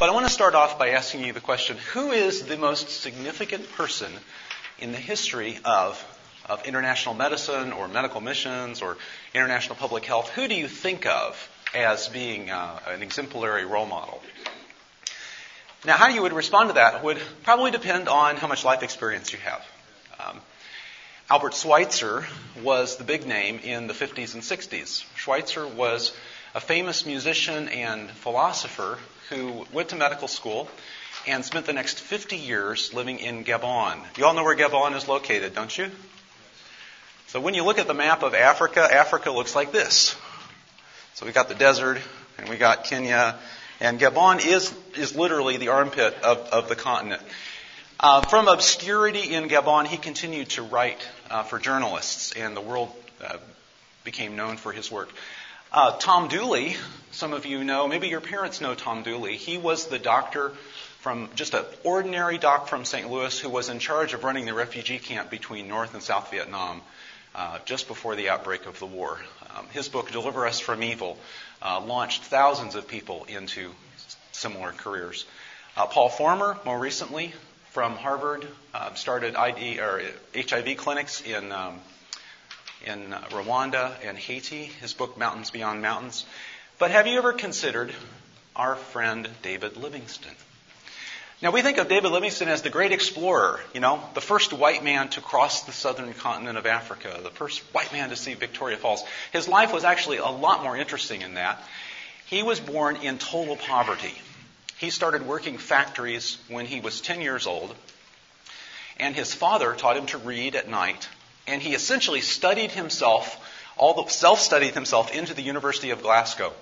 But I want to start off by asking you the question who is the most significant person in the history of, of international medicine or medical missions or international public health? Who do you think of as being uh, an exemplary role model? Now, how you would respond to that would probably depend on how much life experience you have. Um, Albert Schweitzer was the big name in the 50s and 60s. Schweitzer was a famous musician and philosopher who went to medical school and spent the next 50 years living in Gabon. You all know where Gabon is located, don't you? So when you look at the map of Africa, Africa looks like this. So we got the desert, and we got Kenya, and Gabon is, is literally the armpit of, of the continent. Uh, from obscurity in Gabon, he continued to write uh, for journalists, and the world uh, became known for his work. Uh, Tom Dooley, some of you know, maybe your parents know Tom Dooley. He was the doctor from just an ordinary doc from St. Louis who was in charge of running the refugee camp between North and South Vietnam uh, just before the outbreak of the war. Um, his book, Deliver Us from Evil, uh, launched thousands of people into similar careers. Paul Farmer, more recently, from Harvard, uh, started ID, or HIV clinics in, um, in Rwanda and Haiti, his book Mountains Beyond Mountains. But have you ever considered our friend David Livingstone? Now we think of David Livingstone as the great explorer, you know, the first white man to cross the southern continent of Africa, the first white man to see Victoria Falls. His life was actually a lot more interesting than that. He was born in total poverty. He started working factories when he was 10 years old, and his father taught him to read at night, and he essentially studied himself, all self-studied himself into the University of Glasgow,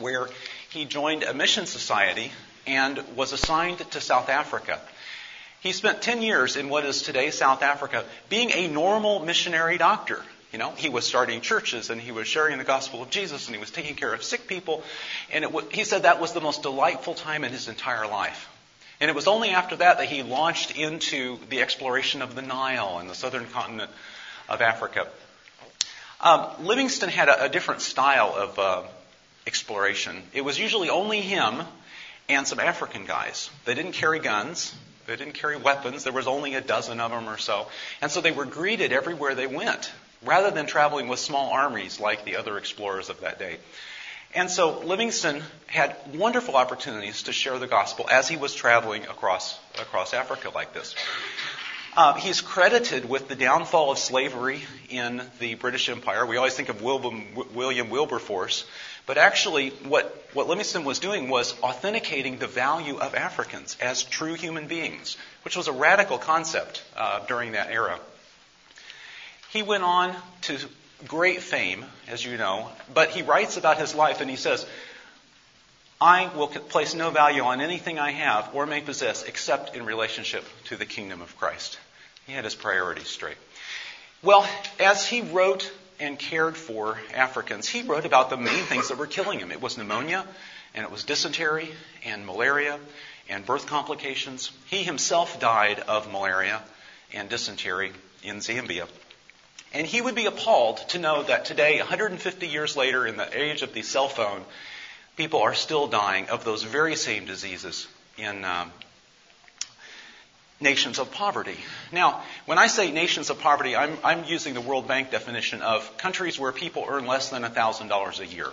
where he joined a mission society and was assigned to South Africa. He spent 10 years in what is today South Africa being a normal missionary doctor. You know, he was starting churches and he was sharing the gospel of Jesus and he was taking care of sick people. And he said that was the most delightful time in his entire life. And it was only after that that he launched into the exploration of the Nile and the southern continent of Africa. Um, Livingstone had a, a, different style of uh, exploration. It was usually only him and some African guys. They didn't carry guns. They didn't carry weapons. There was only a dozen of them or so. And so they were greeted everywhere they went rather than traveling with small armies like the other explorers of that day. And so Livingstone had wonderful opportunities to share the gospel as he was traveling across, across Africa like this. Uh, he's credited with the downfall of slavery in the British Empire. We always think of William, William Wilberforce, but actually, what, what Livingstone was doing was authenticating the value of Africans as true human beings, which was a radical concept uh, during that era. He went on to great fame, as you know, but he writes about his life and he says, I will place no value on anything I have or may possess except in relationship to the kingdom of Christ. He had his priorities straight. Well, as he wrote and cared for Africans, he wrote about the main things that were killing him. It was pneumonia, and it was dysentery, and malaria, and birth complications. He himself died of malaria and dysentery in Zambia. And he would be appalled to know that today, 150 years later, in the age of the cell phone, people are still dying of those very same diseases in um, nations of poverty. Now, when I say nations of poverty, I'm, I'm, using the World Bank definition of countries where people earn less than $1,000 a year,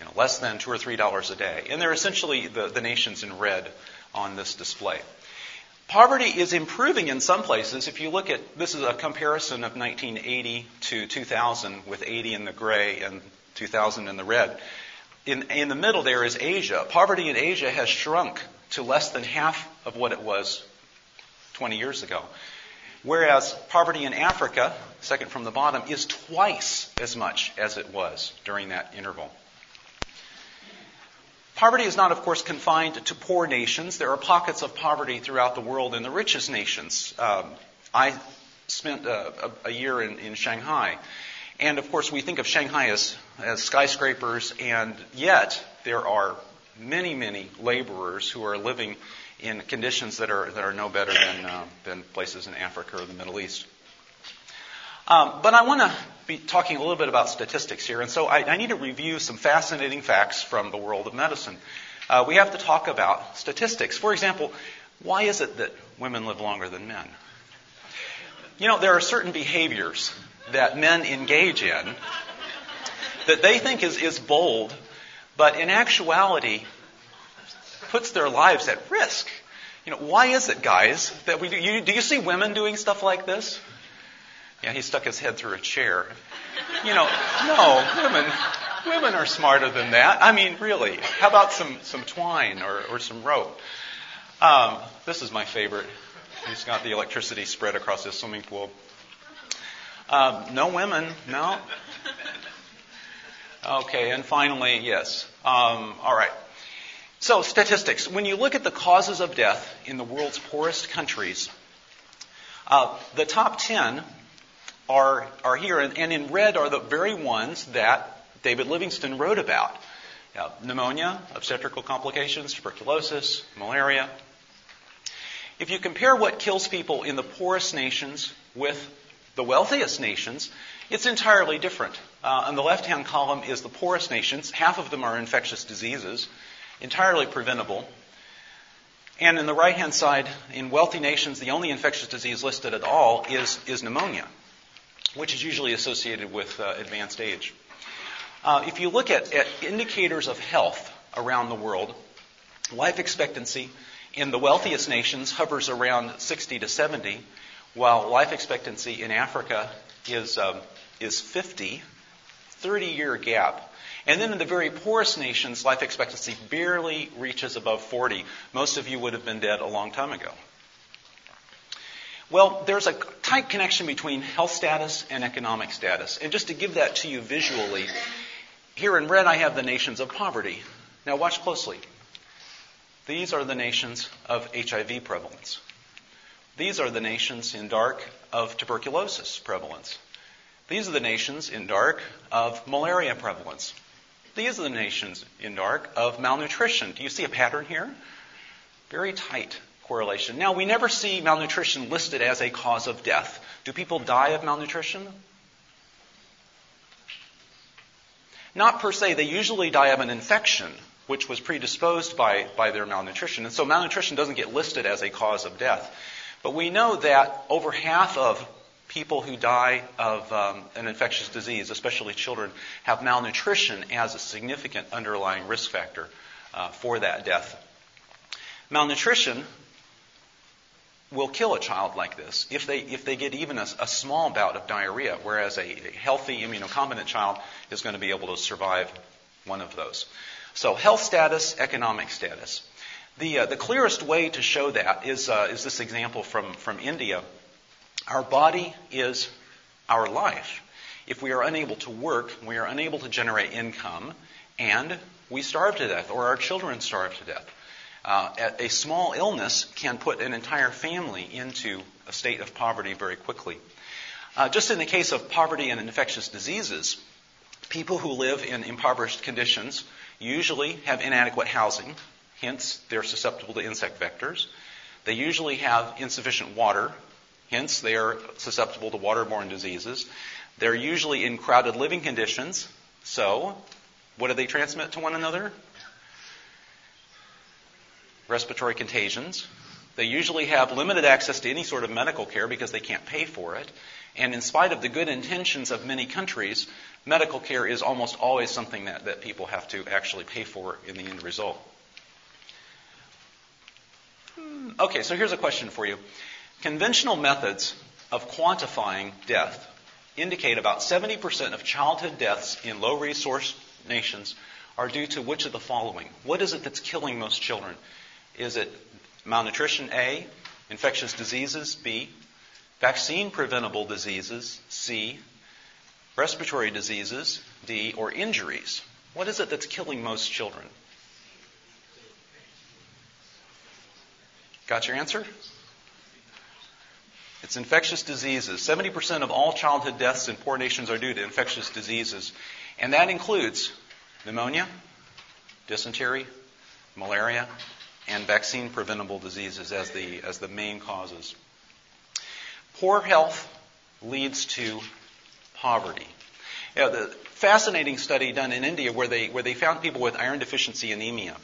you know, less than two or three dollars a day. And they're essentially the, the nations in red on this display. Poverty is improving in some places. If you look at this is a comparison of 1980 to 2000 with 80 in the gray and 2000 in the red. In, in the middle there is Asia. Poverty in Asia has shrunk to less than half of what it was 20 years ago. Whereas poverty in Africa, second from the bottom, is twice as much as it was during that interval. Poverty is not, of course, confined to poor nations. There are pockets of poverty throughout the world in the richest nations. Um, I spent a, a, a year in, in, Shanghai. And of course, we think of Shanghai as, as skyscrapers, and yet there are many, many laborers who are living in conditions that are, that are no better than, uh, than places in Africa or the Middle East. Um, but I want to be talking a little bit about statistics here, and so I, I, need to review some fascinating facts from the world of medicine. uh, we have to talk about statistics. For example, why is it that women live longer than men? You know, there are certain behaviors that men engage in that they think is, is bold, but in actuality puts their lives at risk. You know, why is it, guys, that we do? You, do you see women doing stuff like this? Yeah, he stuck his head through a chair. You know, no, women, women are smarter than that. I mean, really. How about some, some twine or, or some rope? Um, this is my favorite. He's got the electricity spread across his swimming pool. Um, no women, no. Okay, and finally, yes. Um, all right. So, statistics. When you look at the causes of death in the world's poorest countries, uh, the top 10 are, are here, and, and, in red are the very ones that David Livingstone wrote about uh, pneumonia, obstetrical complications, tuberculosis, malaria. If you compare what kills people in the poorest nations with the wealthiest nations, it's entirely different. Uh, on the left hand column is the poorest nations. Half of them are infectious diseases, entirely preventable. And in the right hand side, in wealthy nations, the only infectious disease listed at all is, is pneumonia, which is usually associated with uh, advanced age. Uh, if you look at, at indicators of health around the world, life expectancy in the wealthiest nations hovers around 60 to 70, while life expectancy in Africa is, um, is 50, 30 year gap. And then in the very poorest nations, life expectancy barely reaches above 40. Most of you would have been dead a long time ago. Well, there's a tight connection between health status and economic status. And just to give that to you visually, here in red I have the nations of poverty. Now watch closely. These are the nations of HIV prevalence. These are the nations in dark of tuberculosis prevalence. These are the nations in dark of malaria prevalence. These are the nations in dark of malnutrition. Do you see a pattern here? Very tight correlation. Now, we never see malnutrition listed as a cause of death. Do people die of malnutrition? Not per se. They usually die of an infection, which was predisposed by, by their malnutrition. And so malnutrition doesn't get listed as a cause of death. But we know that over half of people who die of um, an infectious disease, especially children, have malnutrition as a significant underlying risk factor uh, for that death. Malnutrition will kill a child like this if they, if they get even a, a small bout of diarrhea, whereas a, a healthy immunocompetent child is going to be able to survive one of those. So, health status, economic status. The, uh, the clearest way to show that is, uh, is this example from, from India. Our body is our life. If we are unable to work, we are unable to generate income, and we starve to death, or our children starve to death. Uh, a small illness can put an entire family into a state of poverty very quickly. Uh, just in the case of poverty and infectious diseases, people who live in impoverished conditions usually have inadequate housing, hence they're susceptible to insect vectors. They usually have insufficient water, hence they are susceptible to waterborne diseases. They're usually in crowded living conditions, so what do they transmit to one another? Respiratory contagions. They usually have limited access to any sort of medical care because they can't pay for it. And in spite of the good intentions of many countries, medical care is almost always something that, that people have to actually pay for in the end result. Hmm, okay, so here's a question for you. Conventional methods of quantifying death indicate about 70% of childhood deaths in low resource nations are due to which of the following? What is it that's killing most children? Is it malnutrition, A, infectious diseases, B, vaccine preventable diseases, C, respiratory diseases, D, or injuries? What is it that's killing most children? Got your answer? It's infectious diseases. 70% of all childhood deaths in poor nations are due to infectious diseases. And that includes pneumonia, dysentery, malaria, and vaccine preventable diseases as the, as the main causes. Poor health leads to poverty. You know, the fascinating study done in India where they, where they found people with iron deficiency anemia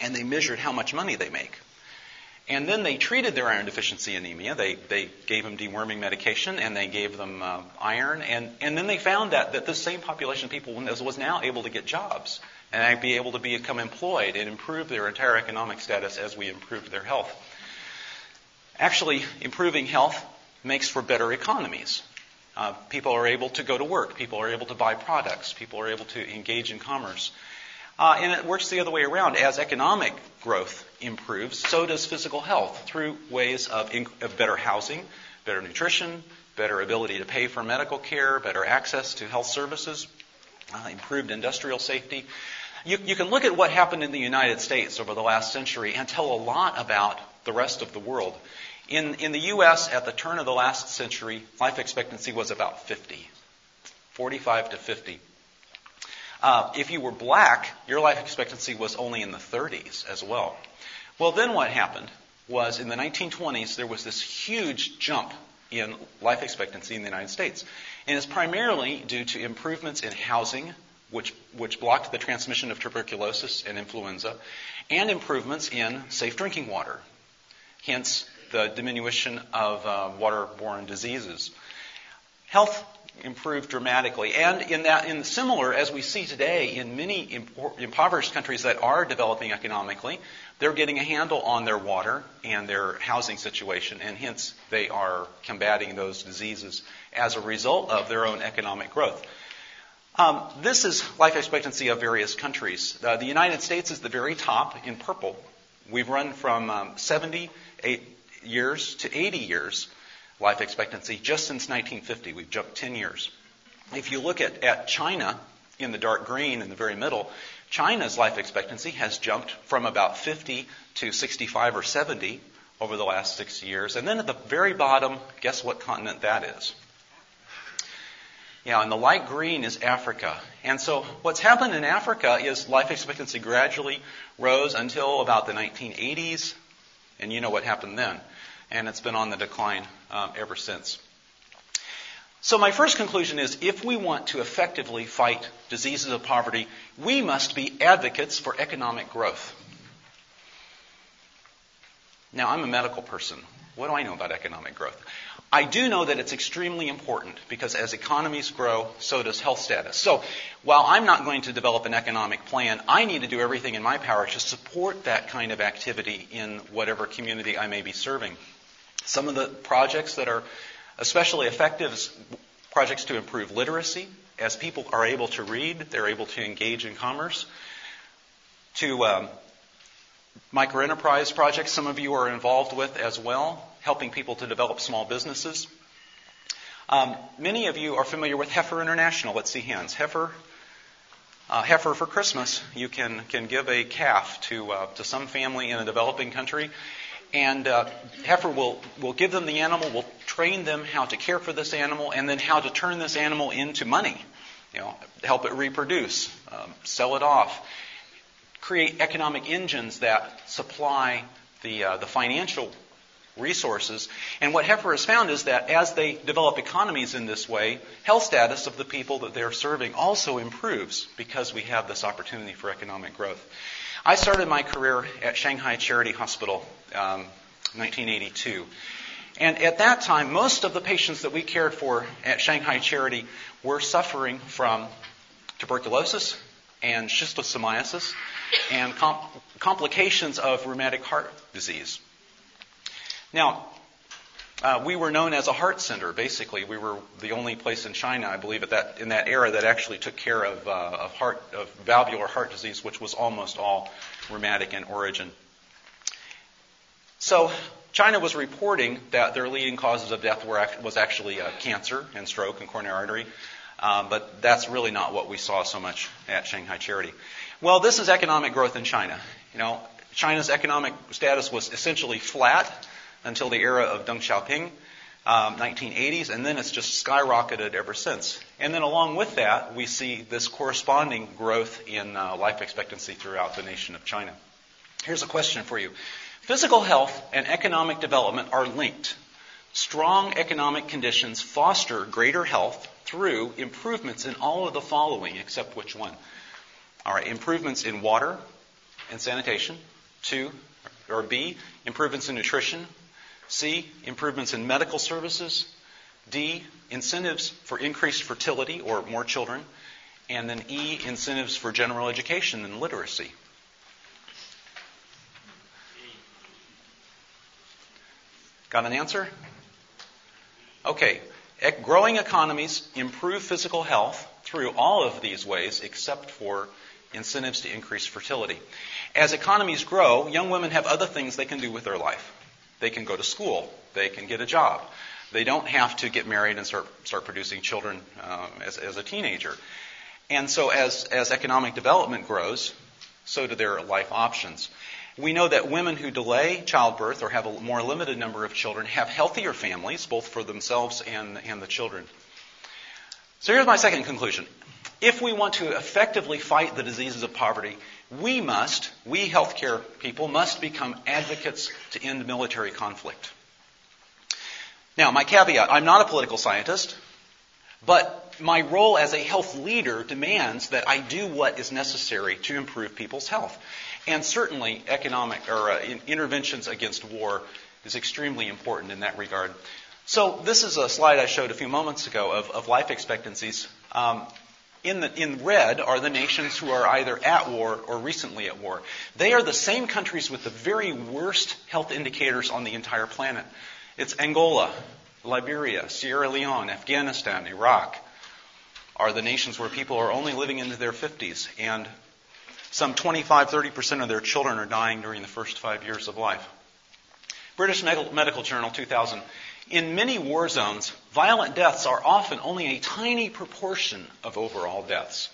and they measured how much money they make. And then they treated their iron deficiency anemia. They, they gave them deworming medication and they gave them uh, iron. And, and then they found that, that this same population of people was, was now able to get jobs and be able to become employed and improve their entire economic status as we improve their health. Actually, improving health makes for better economies. Uh, people are able to go to work. People are able to buy products. People are able to engage in commerce. Uh, and it works the other way around. As economic growth improves, so does physical health through ways of, of better housing, better nutrition, better ability to pay for medical care, better access to health services, uh, improved industrial safety. You, you, can look at what happened in the United States over the last century and tell a lot about the rest of the world. In, in the U.S., at the turn of the last century, life expectancy was about 50, 45 to 50. Uh, if you were black, your life expectancy was only in the 30s as well. Well, then what happened was in the 1920s, there was this huge jump in life expectancy in the United States. And it's primarily due to improvements in housing, which, which blocked the transmission of tuberculosis and influenza, and improvements in safe drinking water. Hence, the diminution of uh, waterborne diseases. Health improved dramatically. And in that, in similar as we see today in many impoverished countries that are developing economically, they're getting a handle on their water and their housing situation, and hence they are combating those diseases as a result of their own economic growth. Um, this is life expectancy of various countries. Uh, the United States is the very top in purple. We've run from um, 78 years to 80 years life expectancy just since 1950. We've jumped 10 years. If you look at, at China in the dark green in the very middle, China's life expectancy has jumped from about 50 to 65 or 70 over the last six years. And then at the very bottom, guess what continent that is? Yeah, and the light green is Africa. And so what's happened in Africa is life expectancy gradually rose until about the 1980s. And you know what happened then and it's been on the decline um, ever since. So, my first conclusion is if we want to effectively fight diseases of poverty, we must be advocates for economic growth. Now, I'm a medical person. What do I know about economic growth? I do know that it's extremely important because as economies grow, so does health status. So while I'm not going to develop an economic plan, I need to do everything in my power to support that kind of activity in whatever community I may be serving. Some of the projects that are especially effective projects to improve literacy. As people are able to read, they're able to engage in commerce. To um, microenterprise projects, some of you are involved with as well, helping people to develop small businesses. Um, many of you are familiar with Heifer International. Let's see hands. Heifer, uh, heifer for Christmas. You can can give a calf to uh, to some family in a developing country, and uh, heifer will, will give them the animal, will train them how to care for this animal, and then how to turn this animal into money. You know, help it reproduce, um, sell it off, create economic engines that supply the uh, the financial resources. And what heifer has found is that as they develop economies in this way, health status of the people that they're serving also improves because we have this opportunity for economic growth. I started my career at Shanghai Charity Hospital, um, 1982. And at that time, most of the patients that we cared for at Shanghai Charity were suffering from tuberculosis and schistosomiasis and com- complications of rheumatic heart disease. Now, uh, we were known as a heart center. Basically, we were the only place in China, I believe, at that in that era that actually took care of, uh, of heart of valvular heart disease, which was almost all rheumatic in origin. So, China was reporting that their leading causes of death were was actually uh, cancer and stroke and coronary artery, um, but that's really not what we saw so much at Shanghai Charity. Well, this is economic growth in China. You know, China's economic status was essentially flat until the era of Deng Xiaoping, um, 1980s, and then it's just skyrocketed ever since. And then along with that, we see this corresponding growth in uh, life expectancy throughout the nation of China. Here's a question for you. Physical health and economic development are linked. Strong economic conditions foster greater health through improvements in all of the following, except which one? All right, improvements in water, and sanitation. Two, or B, improvements in nutrition. C, improvements in medical services. D, incentives for increased fertility or more children. And then E, incentives for general education and literacy. Got an answer? Okay. Growing economies improve physical health through all of these ways except for incentives to increase fertility. As economies grow, young women have other things they can do with their life. They can go to school. They can get a job. They don't have to get married and start, start producing children uh, as, as a teenager. And so as, as economic development grows, so do their life options. We know that women who delay childbirth or have a more limited number of children have healthier families, both for themselves and, and the children. So here's my second conclusion. If we want to effectively fight the diseases of poverty, we must, we healthcare people, must become advocates to end military conflict. Now, my caveat I'm not a political scientist, but my role as a health leader demands that I do what is necessary to improve people's health. And certainly, economic or uh, interventions against war is extremely important in that regard. So, this is a slide I showed a few moments ago of, of life expectancies. Um, in, the, in red are the nations who are either at war or recently at war. They are the same countries with the very worst health indicators on the entire planet. It's Angola, Liberia, Sierra Leone, Afghanistan, Iraq are the nations where people are only living into their 50s and some 25, 30% of their children are dying during the first five years of life. British Medical Journal 2000 in many war zones, violent deaths are often only a tiny proportion of overall deaths.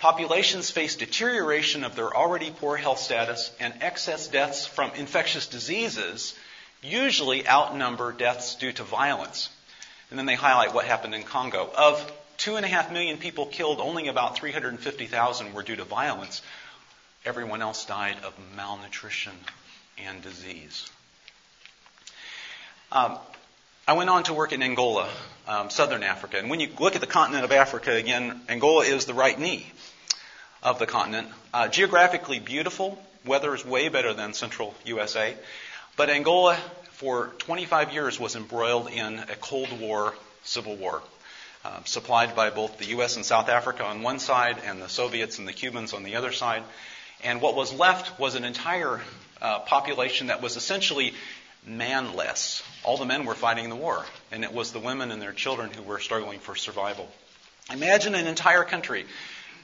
Populations face deterioration of their already poor health status, and excess deaths from infectious diseases usually outnumber deaths due to violence. And then they highlight what happened in Congo. Of two and a half million people killed, only about 350,000 were due to violence. Everyone else died of malnutrition and disease. Um, I went on to work in Angola, um, southern Africa. And when you look at the continent of Africa, again, Angola is the right knee of the continent. Uh, geographically beautiful. Weather is way better than central USA. But Angola, for 25 years, was embroiled in a Cold War civil war. Uh, supplied by both the U.S. and South Africa on one side and the Soviets and the Cubans on the other side. And what was left was an entire uh, population that was essentially manless. All the men were fighting the war, and it was the women and their children who were struggling for survival. Imagine an entire country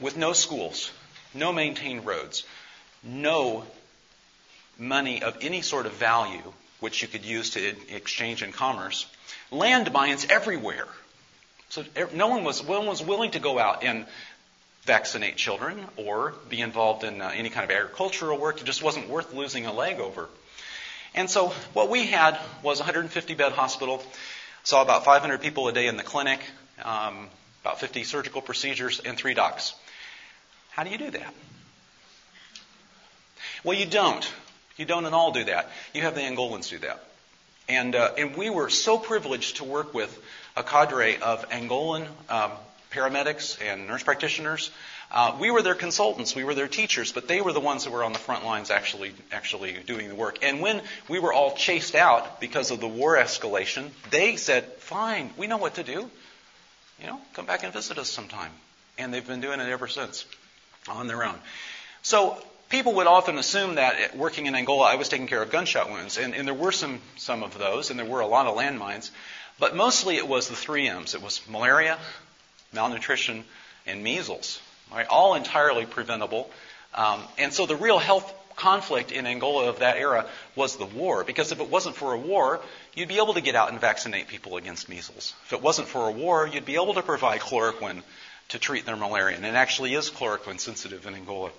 with no schools, no maintained roads, no money of any sort of value which you could use to exchange in commerce, land mines everywhere. So no one was, no one was willing to go out and vaccinate children or be involved in uh, any kind of agricultural work. It just wasn't worth losing a leg over. And so what we had was a 150 bed hospital, saw about 500 people a day in the clinic, um, about 50 surgical procedures, and three docs. How do you do that? Well, you don't. You don't at all do that. You have the Angolans do that. And, uh, and we were so privileged to work with a cadre of Angolan um, paramedics and nurse practitioners uh, we were their consultants, we were their teachers, but they were the ones who were on the front lines actually, actually doing the work. And when we were all chased out because of the war escalation, they said, fine, we know what to do. You know, come back and visit us sometime. And they've been doing it ever since on their own. So people would often assume that working in Angola, I was taking care of gunshot wounds. And, and there were some, some of those, and there were a lot of landmines. But mostly it was the three M's. It was malaria, malnutrition, and measles right? all entirely preventable. Um, and so the real health conflict in Angola of that era was the war, because if it wasn't for a war, you'd be able to get out and vaccinate people against measles. If it wasn't for a war, you'd be able to provide chloroquine to treat their malaria, and it actually is chloroquine sensitive in Angola.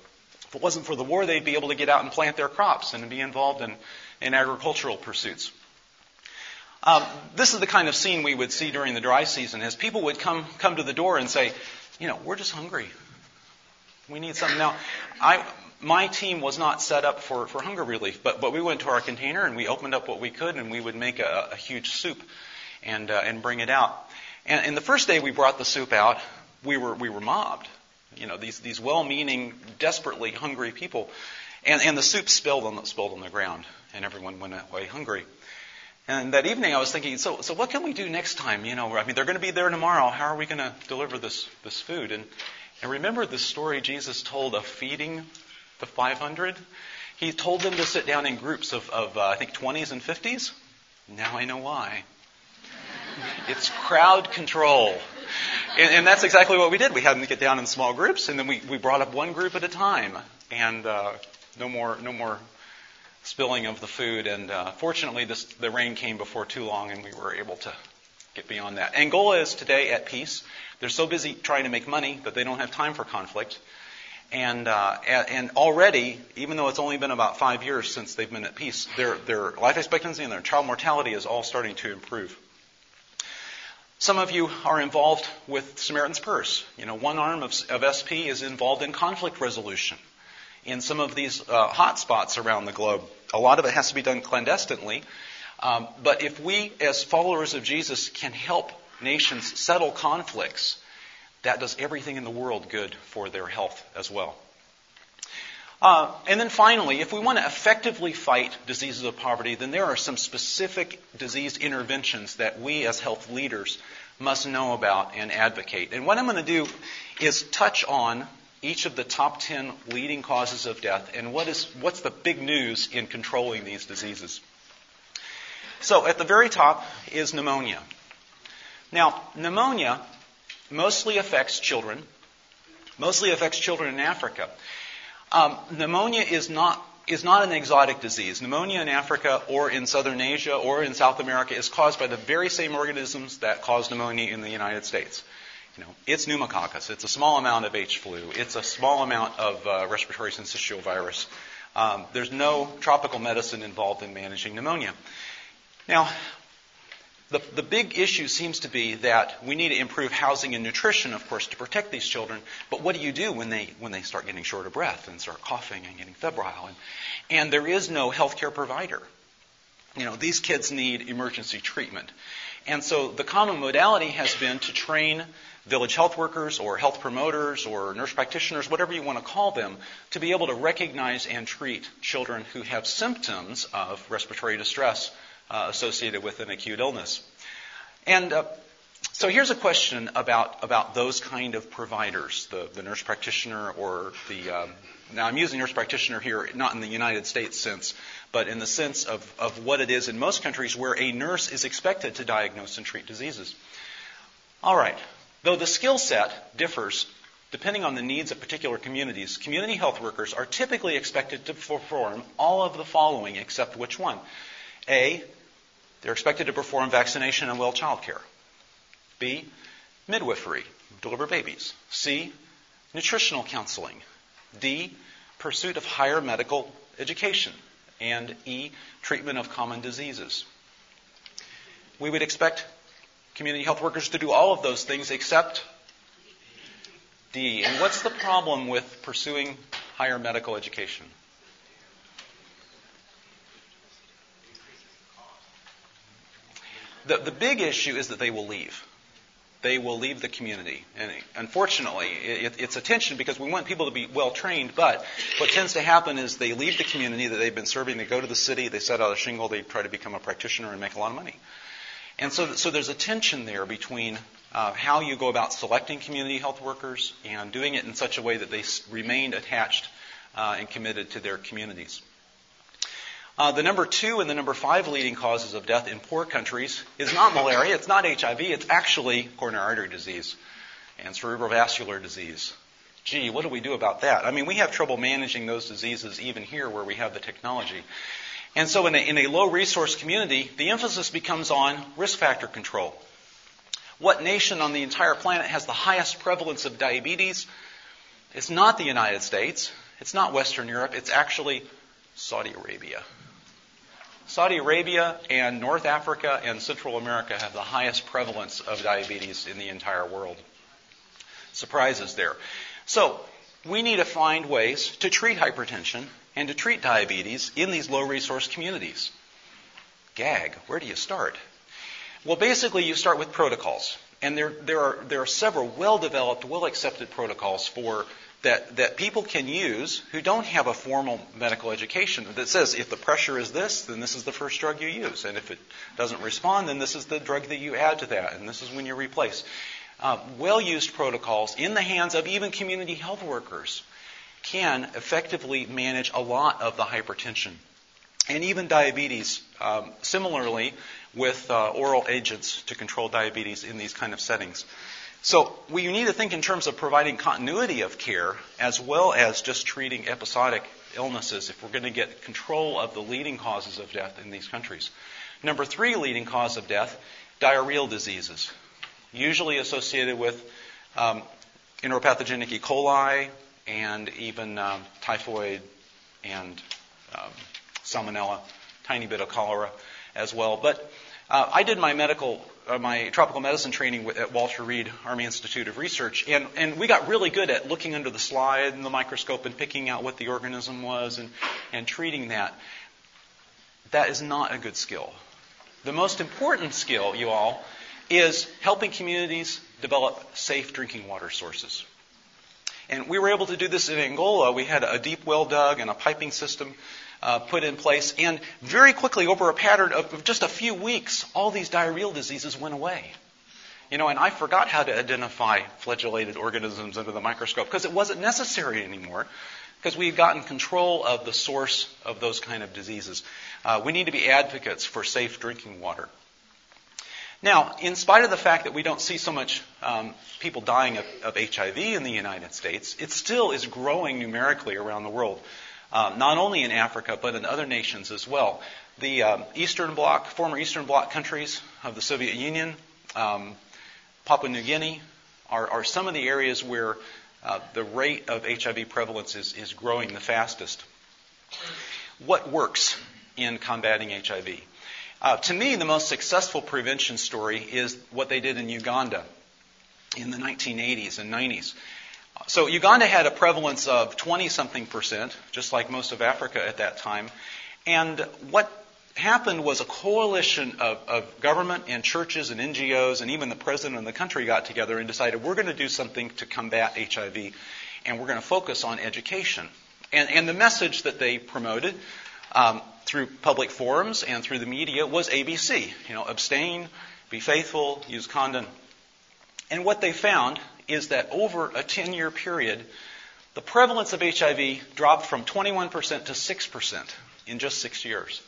If it wasn't for the war, they'd be able to get out and plant their crops and be involved in, in agricultural pursuits. Um, this is the kind of scene we would see during the dry season, as people would come come to the door and say, you know, we're just hungry. We need something. Now, I, my team was not set up for, for hunger relief, but, but we went to our container and we opened up what we could and we would make a, a huge soup and, uh, and bring it out. And, and the first day we brought the soup out, we were, we were mobbed. You know, these, these well-meaning, desperately hungry people. And, and the soup spilled on, the, spilled on the ground, and everyone went away hungry. And that evening I was thinking, so, so what can we do next time? You know, I mean, they're going to be there tomorrow. How are we going to deliver this, this food? And, and remember the story Jesus told of feeding the 500? He told them to sit down in groups of, of uh, I think, 20s and 50s. Now I know why. It's crowd control. And, and, that's exactly what we did. We had them get down in small groups, and then we, we brought up one group at a time. And uh, no more, no more spilling of the food. And uh, fortunately, this, the rain came before too long, and we were able to get beyond that. Angola is today at peace. They're so busy trying to make money that they don't have time for conflict. And, uh, and already, even though it's only been about five years since they've been at peace, their, their life expectancy and their child mortality is all starting to improve. Some of you are involved with Samaritan's Purse. You know, one arm of, of SP is involved in conflict resolution in some of these uh, hot spots around the globe. A lot of it has to be done clandestinely. Um, but if we, as followers of Jesus, can help nations settle conflicts, that does everything in the world good for their health as well. Uh, and then finally, if we want to effectively fight diseases of poverty, then there are some specific disease interventions that we as health leaders must know about and advocate. And what I'm going to do is touch on each of the top 10 leading causes of death and what is, what's the big news in controlling these diseases. So at the very top is pneumonia. Now, pneumonia mostly affects children, mostly affects children in Africa. Um, pneumonia is not is not an exotic disease. Pneumonia in Africa or in southern Asia or in South America is caused by the very same organisms that cause pneumonia in the United States. You know, it's pneumococcus. It's a small amount of H. flu. It's a small amount of uh, respiratory syncytial virus. Um, there's no tropical medicine involved in managing pneumonia. Now, the, the big issue seems to be that we need to improve housing and nutrition, of course, to protect these children. But what do you do when they when they start getting short of breath and start coughing and getting febrile? And, and there is no healthcare provider. You know, these kids need emergency treatment. And so the common modality has been to train village health workers or health promoters or nurse practitioners, whatever you want to call them, to be able to recognize and treat children who have symptoms of respiratory distress uh, associated with an acute illness. And uh, so here's a question about, about those kind of providers, the, the nurse practitioner or the, um, now I'm using nurse practitioner here not in the United States sense, but in the sense of, of what it is in most countries where a nurse is expected to diagnose and treat diseases. All right, Though the skill set differs depending on the needs of particular communities, community health workers are typically expected to perform all of the following except which one? A, they're expected to perform vaccination and well child care. B, midwifery, deliver babies. C, nutritional counseling. D, pursuit of higher medical education. And E, treatment of common diseases. We would expect community health workers to do all of those things except D. And what's the problem with pursuing higher medical education? The, the big issue is that they will leave. They will leave the community. And unfortunately, it, it's a tension because we want people to be well trained, but what tends to happen is they leave the community that they've been serving, they go to the city, they set out a shingle, they try to become a practitioner and make a lot of money. And so, so there's a tension there between uh, how you go about selecting community health workers and doing it in such a way that they remain attached uh, and committed to their communities. Uh, the number two and the number five leading causes of death in poor countries is not malaria, it's not HIV, it's actually coronary artery disease and cerebrovascular disease. Gee, what do we do about that? I mean, we have trouble managing those diseases even here where we have the technology. And so in a, in a low resource community, the emphasis becomes on risk factor control. What nation on the entire planet has the highest prevalence of diabetes? It's not the United States. It's not Western Europe. It's actually Saudi Arabia. Saudi Arabia and North Africa and Central America have the highest prevalence of diabetes in the entire world. Surprises there. So, we need to find ways to treat hypertension and to treat diabetes in these low resource communities. Gag, where do you start? Well, basically, you start with protocols. And there, there, are, there are several well developed, well accepted protocols for that, that people can use who don't have a formal medical education that says if the pressure is this, then this is the first drug you use. And if it doesn't respond, then this is the drug that you add to that, and this is when you replace. Uh, well used protocols in the hands of even community health workers can effectively manage a lot of the hypertension and even diabetes. Um, similarly, with uh, oral agents to control diabetes in these kind of settings. So we need to think in terms of providing continuity of care as well as just treating episodic illnesses if we're going to get control of the leading causes of death in these countries. Number three leading cause of death, diarrheal diseases, usually associated with um, enteropathogenic E. coli and even um, typhoid and um, salmonella, tiny bit of cholera as well. But uh, I did my medical, uh, my tropical medicine training at Walter Reed Army Institute of Research, and, and we got really good at looking under the slide and the microscope and picking out what the organism was and, and treating that. That is not a good skill. The most important skill, you all, is helping communities develop safe drinking water sources. And we were able to do this in Angola. We had a deep well dug and a piping system uh, put in place. And very quickly, over a pattern of just a few weeks, all these diarrheal diseases went away. You know, and I forgot how to identify flagellated organisms under the microscope because it wasn't necessary anymore because we had gotten control of the source of those kind of diseases. Uh, we need to be advocates for safe drinking water. Now, in spite of the fact that we don't see so much um, people dying of, of, HIV in the United States, it still is growing numerically around the world um, not only in Africa, but in other nations as well. The um, Eastern Bloc, former Eastern Bloc countries of the Soviet Union, um, Papua New Guinea, are, are, some of the areas where uh, the rate of HIV prevalence is, is growing the fastest. What works in combating HIV? Uh, to me, the most successful prevention story is what they did in Uganda in the 1980s and 90s. So Uganda had a prevalence of 20 something percent, just like most of Africa at that time. And what happened was a coalition of, of, government and churches and NGOs and even the president of the country got together and decided we're going to do something to combat HIV and we're going to focus on education. And, and the message that they promoted um, through public forums and through the media was ABC. You know, abstain, be faithful, use condom. And what they found is that over a 10 year period, the prevalence of HIV dropped from 21% to 6% in just six years.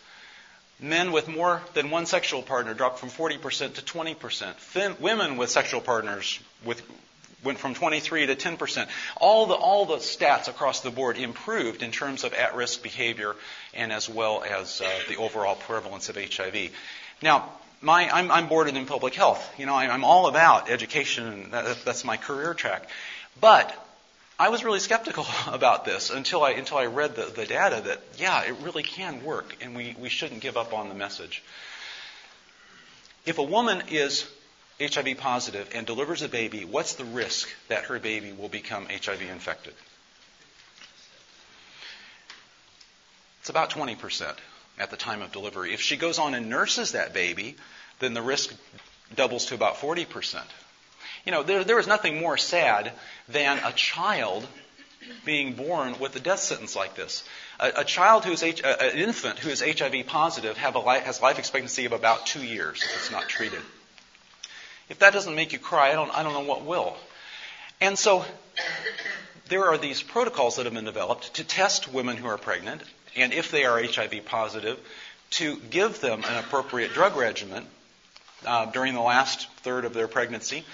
Men with more than one sexual partner dropped from 40% to 20%. women with sexual partners with, went from 23 to 10%. All the, all the stats across the board improved in terms of at-risk behavior and as well as uh, the overall prevalence of HIV. Now, my, I'm, I'm boarded in public health. You know, I, I'm all about education, that, that's my career track. But I was really skeptical about this until I until I read the, the data that yeah, it really can work, and we, we shouldn't give up on the message. If a woman is HIV positive and delivers a baby, what's the risk that her baby will become HIV infected? It's about 20% at the time of delivery. If she goes on and nurses that baby, then the risk doubles to about 40%. You know, there, there is nothing more sad than a child being born with a death sentence like this. A, a child who is H, a, an infant who is HIV positive have a has life expectancy of about two years if it's not treated. If that doesn't make you cry, I don't, I don't know what will. And so there are these protocols that have been developed to test women who are pregnant and if they are HIV positive, to give them an appropriate drug regimen uh, during the last third of their pregnancy,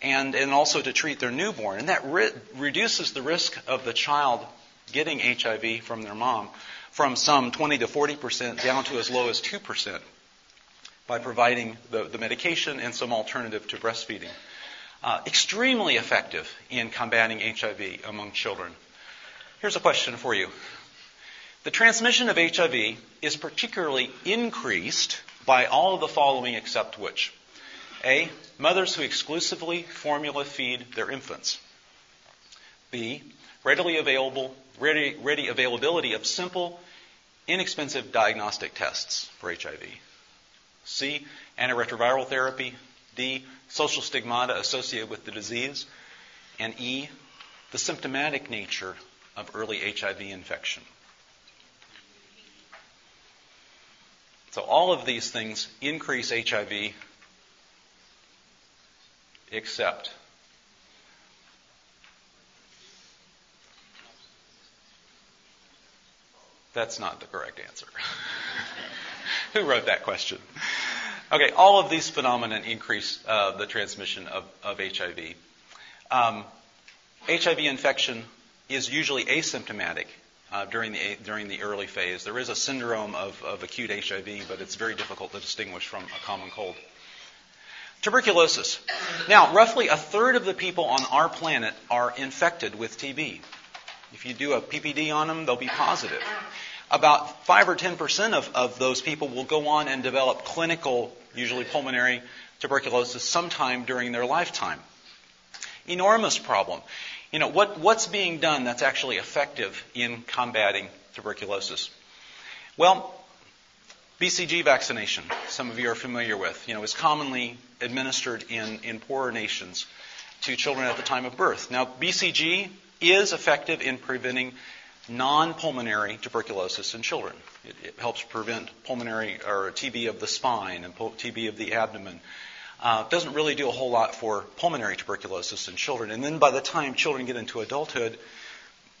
and, and also to treat their newborn. And that re- reduces the risk of the child getting HIV from their mom from some 20 to 40 percent down to as low as 2 percent by providing the, the medication and some alternative to breastfeeding. Uh, extremely effective in combating HIV among children. Here's a question for you. The transmission of HIV is particularly increased by all of the following except which? A. Mothers who exclusively formula feed their infants. B. Readily available, ready, ready availability of simple, inexpensive diagnostic tests for HIV. C. Antiretroviral therapy. D. Social stigmata associated with the disease. And E. the symptomatic nature of early HIV infection. So all of these things increase HIV except That's not the correct answer. Who wrote that question? Okay, all of these phenomena increase uh, the transmission of, of HIV. Um, HIV infection is usually asymptomatic uh, during the during the early phase. There is a syndrome of, of acute HIV, but it's very difficult to distinguish from a common cold. Tuberculosis. Now, roughly a third of the people on our planet are infected with TB. If you do a PPD on them, they'll be positive. About 5 or 10% of, of those people will go on and develop clinical, usually pulmonary tuberculosis sometime during their lifetime. Enormous problem. You know, what, what's being done that's actually effective in combating tuberculosis? Well, BCG vaccination, some of you are familiar with, you know, is commonly administered in, in poorer nations to children at the time of birth. Now, BCG is effective in preventing non-pulmonary tuberculosis in children. It, it, helps prevent pulmonary or TB of the spine and TB of the abdomen. Uh, doesn't really do a whole lot for pulmonary tuberculosis in children. And then by the time children get into adulthood,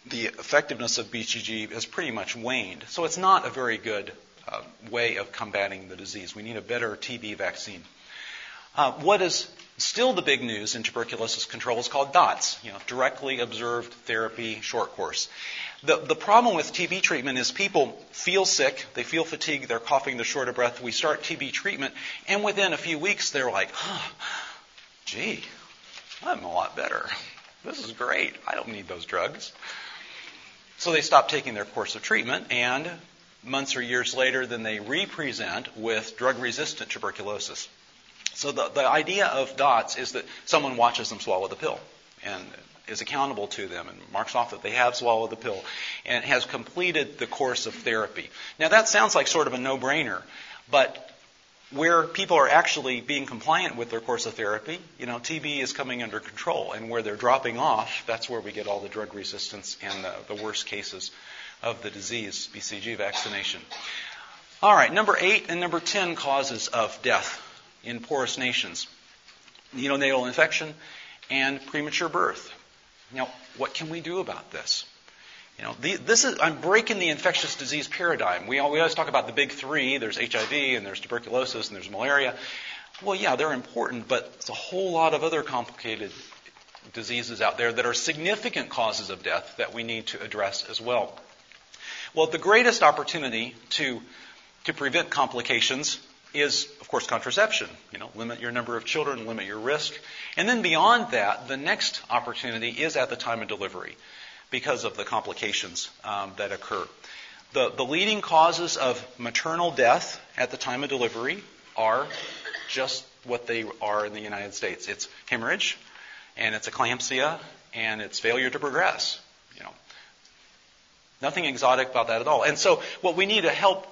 the effectiveness of BCG has pretty much waned. So it's not a very good uh, way of combating the disease. We need a better TB vaccine. Uh, what is still the big news in tuberculosis control is called DOTS, you know, directly observed therapy short course. The, the problem with TB treatment is people feel sick, they feel fatigued, they're coughing, they're short of breath. We start TB treatment, and within a few weeks, they're like, oh, gee, I'm a lot better. This is great. I don't need those drugs. So they stop taking their course of treatment, and months or years later, then they represent with drug resistant tuberculosis. So the, the idea of DOTS is that someone watches them swallow the pill. And is accountable to them and marks off that they have swallowed the pill and has completed the course of therapy. Now that sounds like sort of a no-brainer, but where people are actually being compliant with their course of therapy, you know, TB is coming under control, and where they're dropping off, that's where we get all the drug resistance and the, the worst cases of the disease, BCG vaccination. All right, number eight and number ten causes of death in poorest nations: neonatal infection and premature birth. Now, what can we do about this? You know, the, this is, I'm breaking the infectious disease paradigm. We, we always talk about the big three. There's HIV and there's tuberculosis and there's malaria. Well, yeah, they're important, but there's a whole lot of other complicated diseases out there that are significant causes of death that we need to address as well. Well, the greatest opportunity to, to prevent complications is, of course, contraception. You know, limit your number of children, limit your risk. And then beyond that, the next opportunity is at the time of delivery because of the complications um, that occur. The, the leading causes of maternal death at the time of delivery are just what they are in the United States. It's hemorrhage, and it's eclampsia, and it's failure to progress. You know, nothing exotic about that at all. And so, what we need to help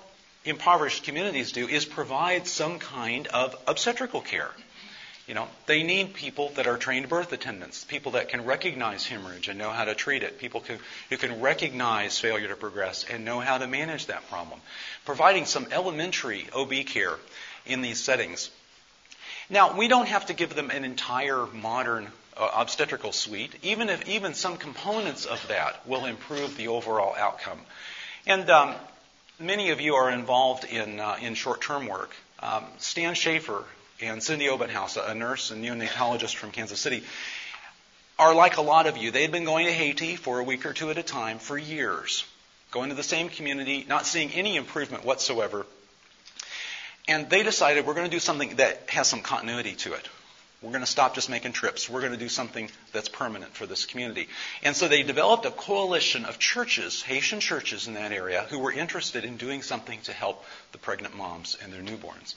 impoverished communities do is provide some kind of obstetrical care. You know, they need people that are trained birth attendants, people that can recognize hemorrhage and know how to treat it, people who, who can recognize failure to progress and know how to manage that problem. Providing some elementary OB care in these settings. Now, we don't have to give them an entire modern uh, obstetrical suite, even if even some components of that will improve the overall outcome. And um, many of you are involved in, uh, in short-term work. Um, Stan Schaefer and Cindy Obenhaus, a nurse and neonatologist from Kansas City, are like a lot of you. They had been going to Haiti for a week or two at a time for years, going to the same community, not seeing any improvement whatsoever. And they decided we're going to do something that has some continuity to it. We're going to stop just making trips. We're going to do something that's permanent for this community. And so they developed a coalition of churches, Haitian churches in that area, who were interested in doing something to help the pregnant moms and their newborns.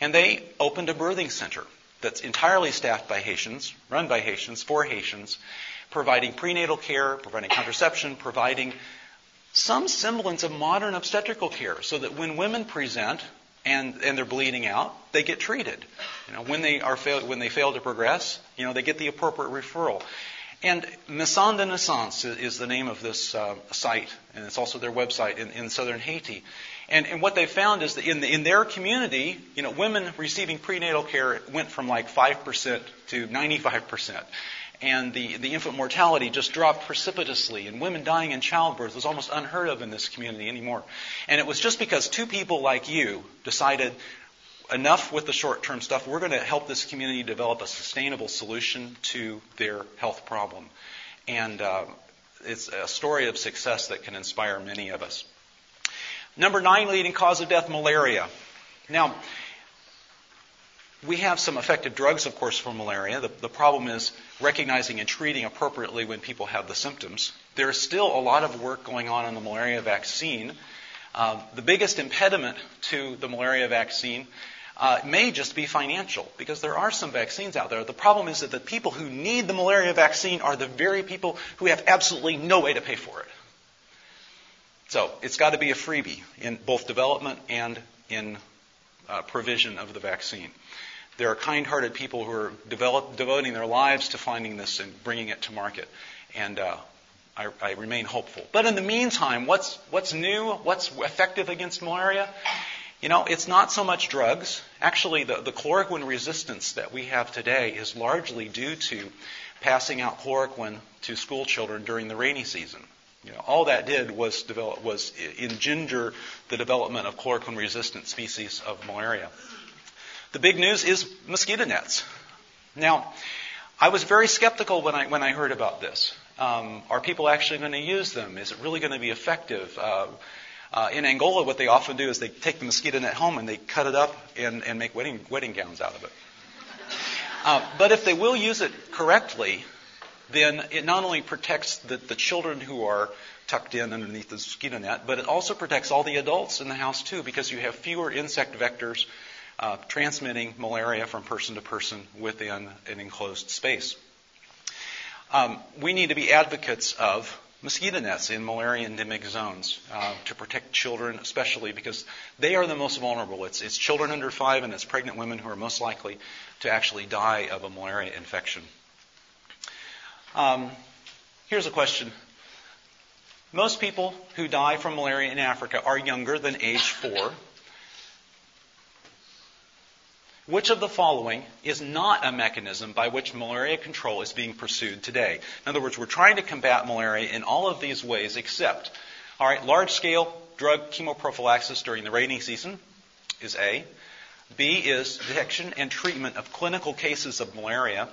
And they opened a birthing center that's entirely staffed by Haitians, run by Haitians, for Haitians, providing prenatal care, providing contraception, providing some semblance of modern obstetrical care so that when women present and, and they're bleeding out, they get treated. You know, when they are fail, when they fail to progress, you know, they get the appropriate referral. And Maison de Naissance is the name of this uh, site, and it's also their website in, in southern Haiti. And, and, what they found is that in, the, in their community, you know, women receiving prenatal care went from like 5% to 95%. And the, the infant mortality just dropped precipitously, and women dying in childbirth was almost unheard of in this community anymore. And it was just because two people like you decided enough with the short term stuff. We're going to help this community develop a sustainable solution to their health problem. And uh, it's a story of success that can inspire many of us. Number nine leading cause of death malaria. Now, we have some effective drugs, of course, for malaria. The, the, problem is recognizing and treating appropriately when people have the symptoms. There is still a lot of work going on on the malaria vaccine. Uh, the biggest impediment to the malaria vaccine uh, may just be financial because there are some vaccines out there. The problem is that the people who need the malaria vaccine are the very people who have absolutely no way to pay for it. So it's got to be a freebie in both development and in uh, provision of the vaccine. There are kind-hearted people who are develop, devoting their lives to finding this and bringing it to market, and uh, I, I, remain hopeful. But in the meantime, what's what's new? What's effective against malaria? You know, it's not so much drugs. Actually, the, the chloroquine resistance that we have today is largely due to passing out chloroquine to school children during the rainy season. You know, all that did was develop, was engender the development of chloroquine-resistant species of malaria. The big news is mosquito nets. Now, I was very skeptical when I when I heard about this. Um, are people actually going to use them? Is it really going to be effective? Uh, uh, in Angola, what they often do is they take the mosquito net home and they cut it up and, and make wedding, wedding gowns out of it. Uh, but if they will use it correctly, then it not only protects the, the children who are tucked in underneath the mosquito net, but it also protects all the adults in the house too, because you have fewer insect vectors uh, transmitting malaria from person to person within an enclosed space. Um, we need to be advocates of mosquito nets in malaria endemic zones uh, to protect children, especially because they are the most vulnerable. It's, it's children under five and it's pregnant women who are most likely to actually die of a malaria infection. Um, here's a question. Most people who die from malaria in Africa are younger than age four. Which of the following is not a mechanism by which malaria control is being pursued today? In other words, we're trying to combat malaria in all of these ways except, all right, large scale drug chemoprophylaxis during the rainy season is A. B is detection and treatment of clinical cases of malaria.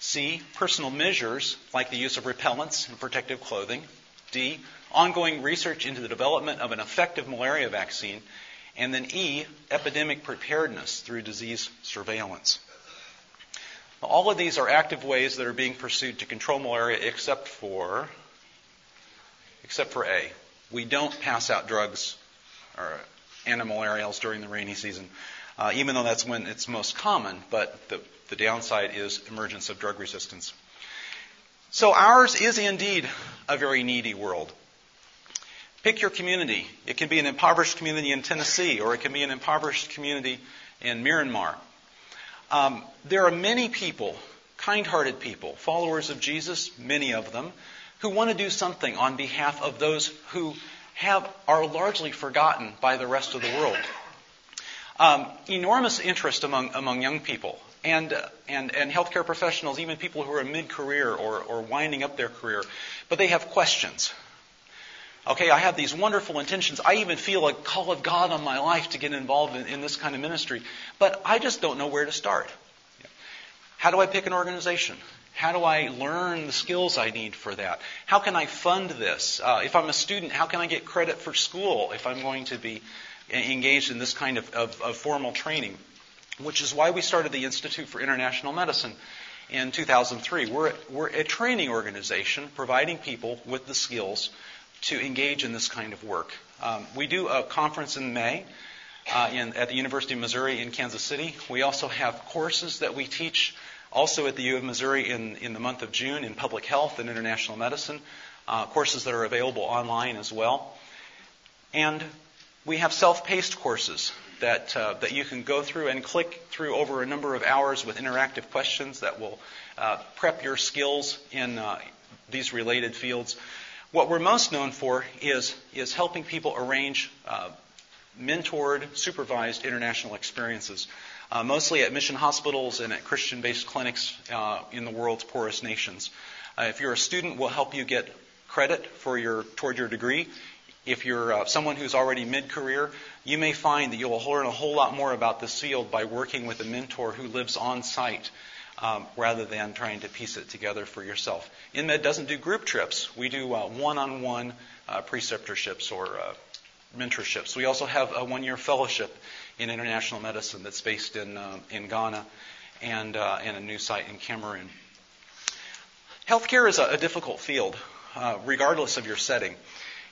C, personal measures like the use of repellents and protective clothing. D, ongoing research into the development of an effective malaria vaccine. And then E, epidemic preparedness through disease surveillance. All of these are active ways that are being pursued to control malaria except for except for A. We don't pass out drugs or antimalarials during the rainy season, uh, even though that's when it's most common, but the, the downside is emergence of drug resistance. So ours is indeed a very needy world. Pick your community. It can be an impoverished community in Tennessee, or it can be an impoverished community in Myanmar. Um, there are many people, kind hearted people, followers of Jesus, many of them, who want to do something on behalf of those who have, are largely forgotten by the rest of the world. Um, enormous interest among, among young people and, uh, and, and healthcare professionals, even people who are mid career or, or winding up their career, but they have questions. Okay, I have these wonderful intentions. I even feel a call of God on my life to get involved in, in this kind of ministry, but I just don't know where to start. How do I pick an organization? How do I learn the skills I need for that? How can I fund this? Uh, if I'm a student, how can I get credit for school if I'm going to be engaged in this kind of, of, of formal training? Which is why we started the Institute for International Medicine in 2003. We're, we're a training organization providing people with the skills to engage in this kind of work. Um, we do a conference in May uh, in, at the University of Missouri in Kansas City. We also have courses that we teach also at the U of Missouri in, in the month of June in public health and international medicine, uh, courses that are available online as well. And we have self-paced courses that, uh, that you can go through and click through over a number of hours with interactive questions that will uh, prep your skills in uh, these related fields. What we're most known for is, is helping people arrange uh, mentored, supervised international experiences, uh, mostly at mission hospitals and at Christian based clinics uh, in the world's poorest nations. if you're a student, we'll help you get credit for your, toward your degree. If you're uh, someone who's already mid-career, you may find that you'll learn a whole lot more about this field by working with a mentor who lives on site um, rather than trying to piece it together for yourself. InMed doesn't do group trips. We do uh, one-on-one uh, preceptorships or uh, mentorships. We also have a one-year fellowship in international medicine that's based in uh, in Ghana and uh, and a new site in Cameroon. Healthcare is a, a difficult field, uh, regardless of your setting.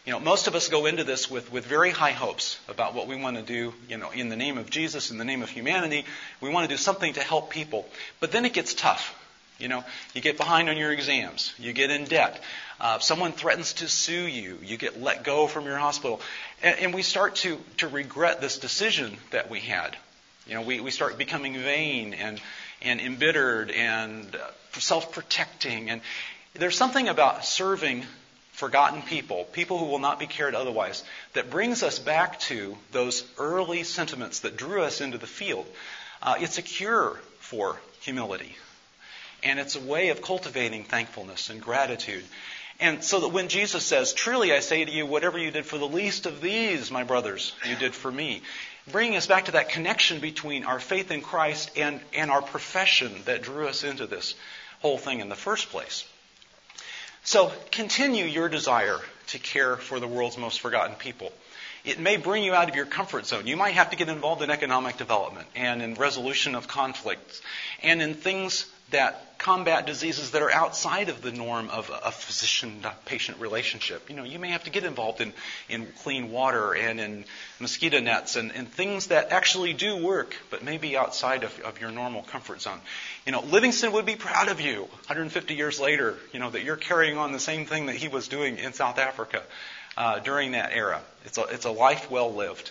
You know, most of us go into this with, with very high hopes about what we want to do, you know, in the name of Jesus, in the name of humanity. We want to do something to help people. But then it gets tough. You know, you get behind on your exams. You get in debt. Uh, someone threatens to sue you. You get let go from your hospital. And, and we start to, to regret this decision that we had. You know, we, we start becoming vain and, and embittered and uh, self-protecting. And there's something about serving forgotten people, people who will not be cared otherwise, that brings us back to those early sentiments that drew us into the field. Uh, it's a cure for humility. And it's a way of cultivating thankfulness and gratitude. And so that when Jesus says, Truly I say to you, whatever you did for the least of these, my brothers, you did for me, bringing us back to that connection between our faith in Christ and, and our profession that drew us into this whole thing in the first place. So continue your desire to care for the world's most forgotten people. It may bring you out of your comfort zone. You might have to get involved in economic development and in resolution of conflicts and in things that combat diseases that are outside of the norm of a physician-patient relationship. You know, you may have to get involved in, in clean water and in mosquito nets and, and things that actually do work, but maybe outside of, of your normal comfort zone. You know, Livingstone would be proud of you 150 years later, you know, that you're carrying on the same thing that he was doing in South Africa uh, during that era. It's a, it's a life well lived.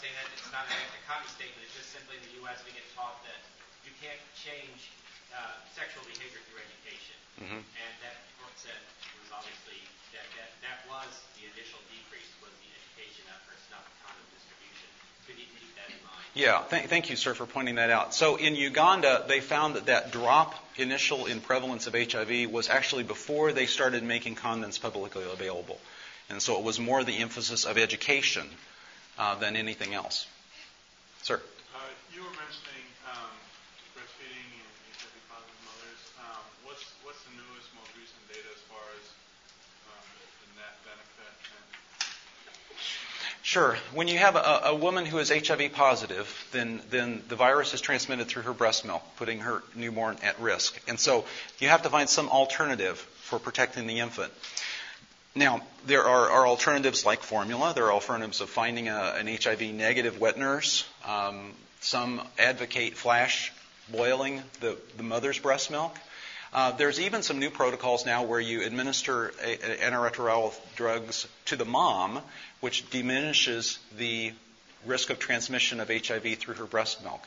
saying that it's not a economy statement. It's just simply in the U.S. we get taught that you can't change uh, sexual behavior through education. Mm-hmm. And that court said was obviously that, that that was the initial decrease was the education efforts, not the condom distribution. Could you keep that in mind? Yeah, th- thank you, sir, for pointing that out. So in Uganda, they found that that drop initial in prevalence of HIV was actually before they started making condoms publicly available. And so it was more the emphasis of education uh, than anything else. Sir. Uh, you were mentioning um, breastfeeding and HIV positive mothers. Um, what's what's the newest, most recent data as far as um, the net benefit? Sure. When you have a, a, woman who is HIV positive, then, then the virus is transmitted through her breast milk, putting her newborn at risk. And so you have to find some alternative for protecting the infant. Now, there are, are, alternatives like formula. There are alternatives of finding a, an HIV negative wet nurse. Um, some advocate flash boiling the, the mother's breast milk. Uh, there's even some new protocols now where you administer a, a antiretroviral drugs to the mom, which diminishes the risk of transmission of HIV through her breast milk.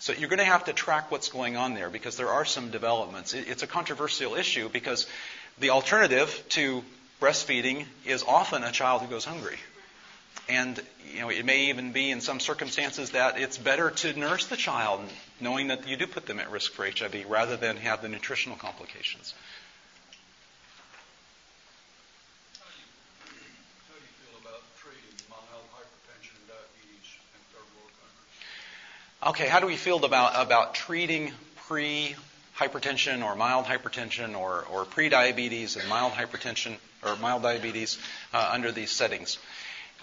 So you're going to have to track what's going on there because there are some developments. It, it's a controversial issue because the alternative to breastfeeding is often a child who goes hungry. And you know, it may even be in some circumstances that it's better to nurse the child, knowing that you do put them at risk for HIV, rather than have the nutritional complications. Okay, how do we feel about, about treating pre hypertension or mild hypertension or, or pre-diabetes and mild hypertension or mild diabetes uh, under these settings.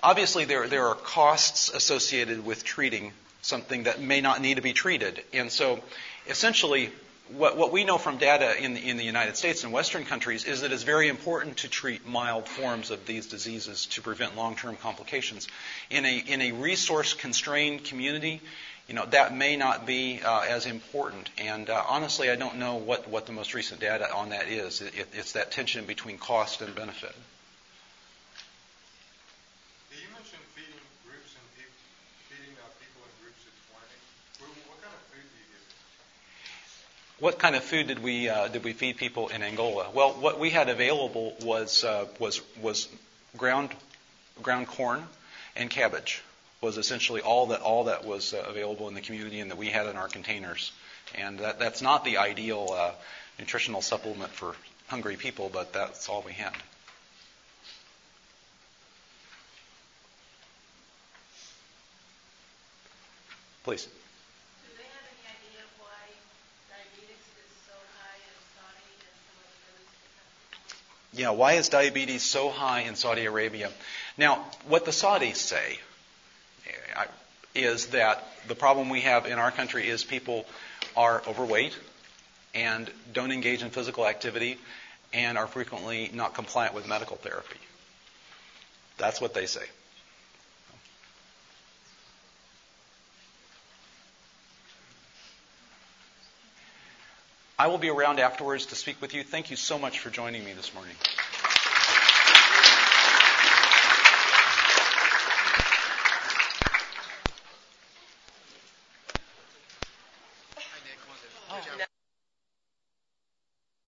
Obviously, there, there are costs associated with treating something that may not need to be treated. And so, essentially, what, what we know from data in the, in the United States and Western countries is that it's very important to treat mild forms of these diseases to prevent long-term complications. In a, in a resource-constrained community, you know, that may not be uh, as important. And uh, honestly, I don't know what, what the most recent data on that is. It, it's that tension between cost and benefit. What what kind of food do you get? What kind of food did we uh, did we feed people in Angola? Well, what we had available was uh, was was ground ground corn and cabbage was essentially all that all that was uh, available in the community and that we had in our containers. And that, that's not the ideal uh, nutritional supplement for hungry people, but that's all we had. Please. Do they have any idea why diabetes is so high in Saudi and so what it really is the kind of people Yeah, why is diabetes so high in Saudi Arabia? Now, what the Saudis say is that the problem we have in our country is people are overweight and don't engage in physical activity and are frequently not compliant with medical therapy. That's what they say. I will be around afterwards to speak with you. Thank you so much for joining me this morning.